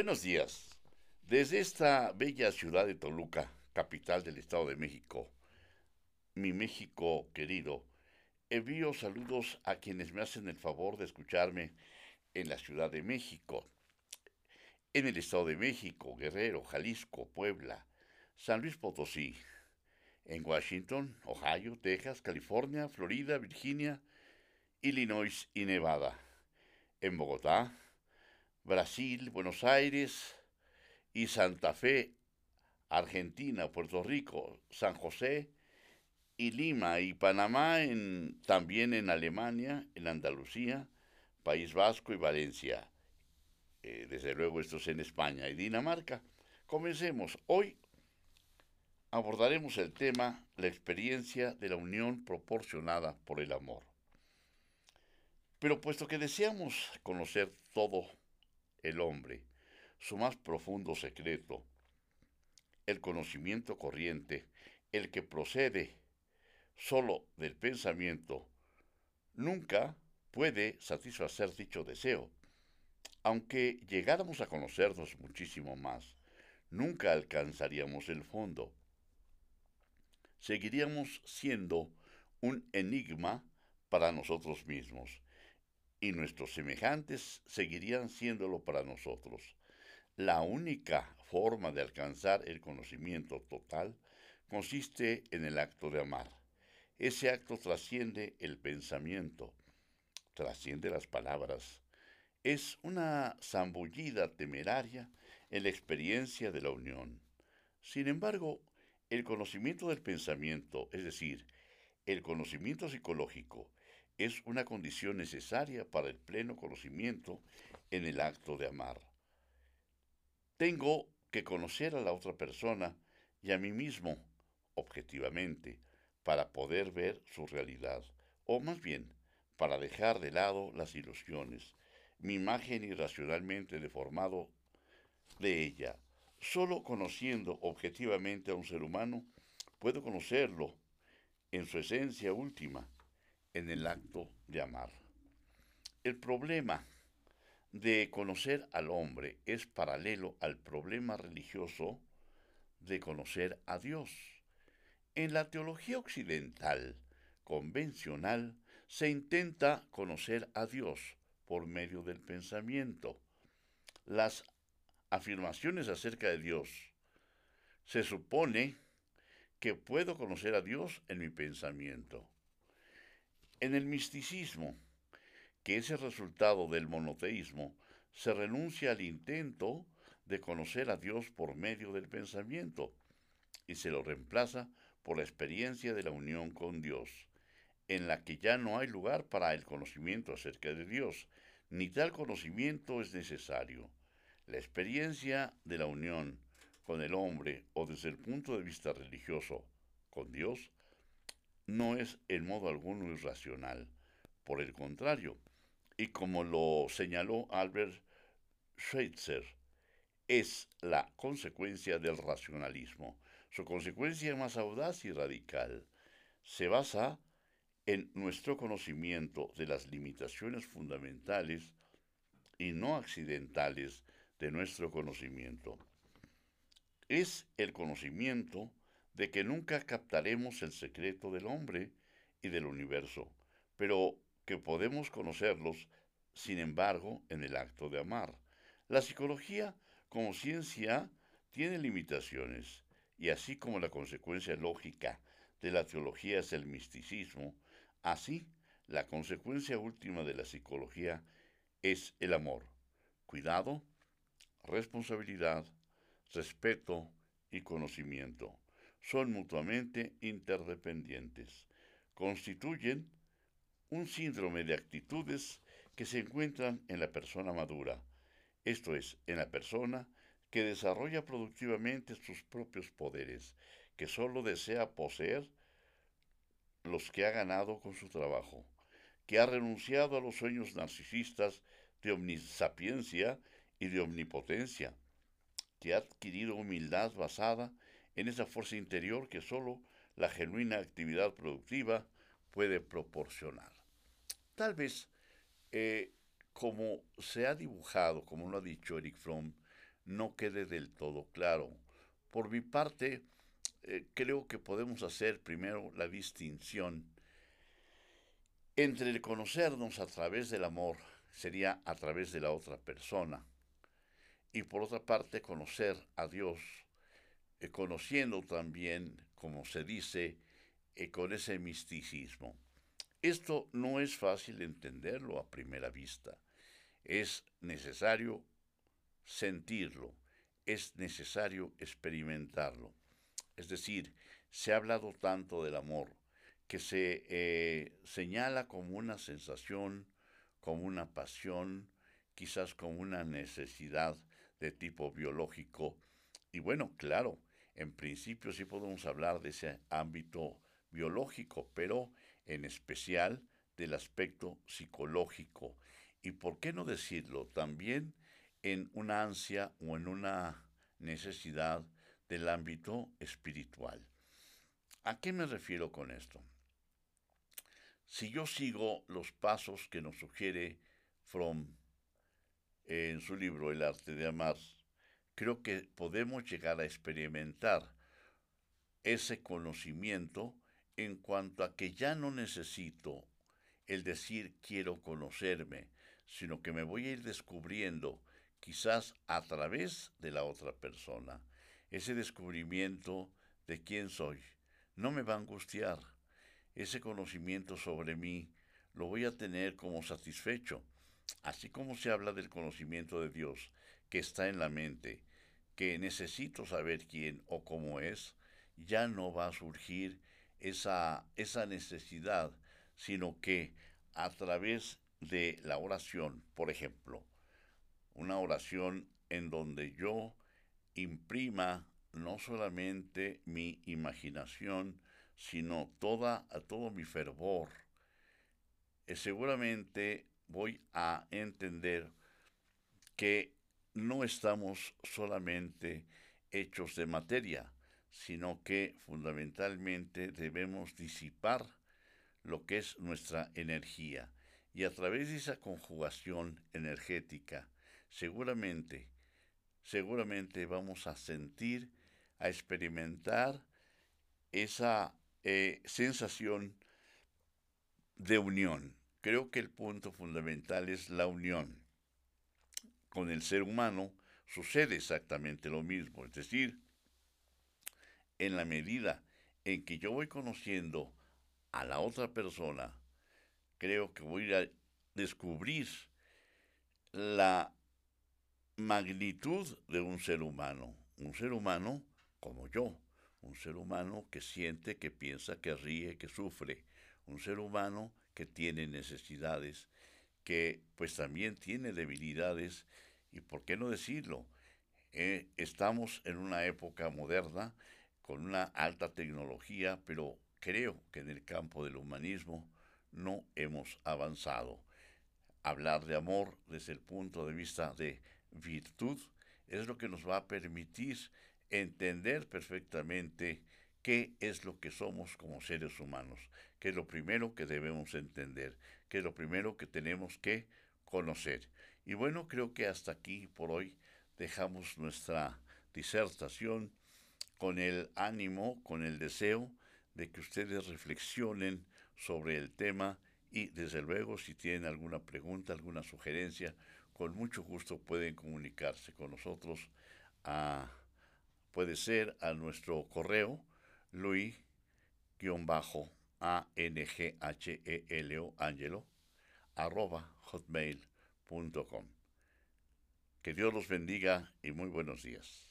Buenos días. Desde esta bella ciudad de Toluca, capital del Estado de México, mi México querido, envío saludos a quienes me hacen el favor de escucharme en la Ciudad de México, en el Estado de México, Guerrero, Jalisco, Puebla, San Luis Potosí, en Washington, Ohio, Texas, California, Florida, Virginia, Illinois y Nevada, en Bogotá, Brasil, Buenos Aires y Santa Fe, Argentina, Puerto Rico, San José y Lima y Panamá, también en Alemania, en Andalucía, País Vasco y Valencia. Eh, desde luego esto es en España y Dinamarca. Comencemos. Hoy abordaremos el tema la experiencia de la unión proporcionada por el amor. Pero puesto que deseamos conocer todo el hombre, su más profundo secreto, el conocimiento corriente, el que procede solo del pensamiento, nunca puede satisfacer dicho deseo. Aunque llegáramos a conocernos muchísimo más, nunca alcanzaríamos el fondo. Seguiríamos siendo un enigma para nosotros mismos y nuestros semejantes seguirían siéndolo para nosotros. La única forma de alcanzar el conocimiento total consiste en el acto de amar. Ese acto trasciende el pensamiento, trasciende las palabras. Es una zambullida temeraria en la experiencia de la unión. Sin embargo, el conocimiento del pensamiento, es decir, el conocimiento psicológico, es una condición necesaria para el pleno conocimiento en el acto de amar. Tengo que conocer a la otra persona y a mí mismo objetivamente para poder ver su realidad, o más bien, para dejar de lado las ilusiones, mi imagen irracionalmente deformado de ella. Solo conociendo objetivamente a un ser humano puedo conocerlo en su esencia última, en el acto de amar. El problema de conocer al hombre es paralelo al problema religioso de conocer a Dios. En la teología occidental convencional se intenta conocer a Dios por medio del pensamiento. Las afirmaciones acerca de Dios se supone que puedo conocer a Dios en mi pensamiento. En el misticismo, que es el resultado del monoteísmo, se renuncia al intento de conocer a Dios por medio del pensamiento y se lo reemplaza por la experiencia de la unión con Dios, en la que ya no hay lugar para el conocimiento acerca de Dios, ni tal conocimiento es necesario. La experiencia de la unión con el hombre o desde el punto de vista religioso con Dios no es en modo alguno irracional. Por el contrario, y como lo señaló Albert Schweitzer, es la consecuencia del racionalismo. Su consecuencia más audaz y radical se basa en nuestro conocimiento de las limitaciones fundamentales y no accidentales de nuestro conocimiento. Es el conocimiento de que nunca captaremos el secreto del hombre y del universo, pero que podemos conocerlos, sin embargo, en el acto de amar. La psicología como ciencia tiene limitaciones, y así como la consecuencia lógica de la teología es el misticismo, así la consecuencia última de la psicología es el amor, cuidado, responsabilidad, respeto y conocimiento son mutuamente interdependientes. Constituyen un síndrome de actitudes que se encuentran en la persona madura, esto es, en la persona que desarrolla productivamente sus propios poderes, que sólo desea poseer los que ha ganado con su trabajo, que ha renunciado a los sueños narcisistas de omnisapiencia y de omnipotencia, que ha adquirido humildad basada en esa fuerza interior que solo la genuina actividad productiva puede proporcionar. Tal vez, eh, como se ha dibujado, como lo ha dicho Eric Fromm, no quede del todo claro. Por mi parte, eh, creo que podemos hacer primero la distinción entre el conocernos a través del amor, sería a través de la otra persona, y por otra parte conocer a Dios, eh, conociendo también, como se dice, eh, con ese misticismo. Esto no es fácil entenderlo a primera vista. Es necesario sentirlo, es necesario experimentarlo. Es decir, se ha hablado tanto del amor que se eh, señala como una sensación, como una pasión, quizás como una necesidad de tipo biológico. Y bueno, claro, en principio sí podemos hablar de ese ámbito biológico, pero en especial del aspecto psicológico. Y por qué no decirlo, también en una ansia o en una necesidad del ámbito espiritual. ¿A qué me refiero con esto? Si yo sigo los pasos que nos sugiere Fromm en su libro El arte de amar, creo que podemos llegar a experimentar ese conocimiento en cuanto a que ya no necesito el decir quiero conocerme, sino que me voy a ir descubriendo quizás a través de la otra persona. Ese descubrimiento de quién soy no me va a angustiar. Ese conocimiento sobre mí lo voy a tener como satisfecho. Así como se habla del conocimiento de Dios que está en la mente, que necesito saber quién o cómo es, ya no va a surgir esa, esa necesidad, sino que a través de la oración, por ejemplo, una oración en donde yo imprima no solamente mi imaginación, sino toda, todo mi fervor. Eh, seguramente voy a entender que no estamos solamente hechos de materia, sino que fundamentalmente debemos disipar lo que es nuestra energía. Y a través de esa conjugación energética, seguramente, seguramente vamos a sentir, a experimentar esa eh, sensación de unión. Creo que el punto fundamental es la unión. Con el ser humano sucede exactamente lo mismo, es decir, en la medida en que yo voy conociendo a la otra persona, creo que voy a descubrir la magnitud de un ser humano, un ser humano como yo, un ser humano que siente, que piensa, que ríe, que sufre, un ser humano que tiene necesidades, que pues también tiene debilidades y por qué no decirlo, eh, estamos en una época moderna con una alta tecnología, pero creo que en el campo del humanismo no hemos avanzado. Hablar de amor desde el punto de vista de virtud es lo que nos va a permitir entender perfectamente qué es lo que somos como seres humanos, qué es lo primero que debemos entender, qué es lo primero que tenemos que conocer. Y bueno, creo que hasta aquí por hoy dejamos nuestra disertación con el ánimo, con el deseo de que ustedes reflexionen sobre el tema y desde luego si tienen alguna pregunta, alguna sugerencia, con mucho gusto pueden comunicarse con nosotros a, puede ser a nuestro correo luis a n g h e l o angelo arroba hotmail.com. Que Dios los bendiga y muy buenos días.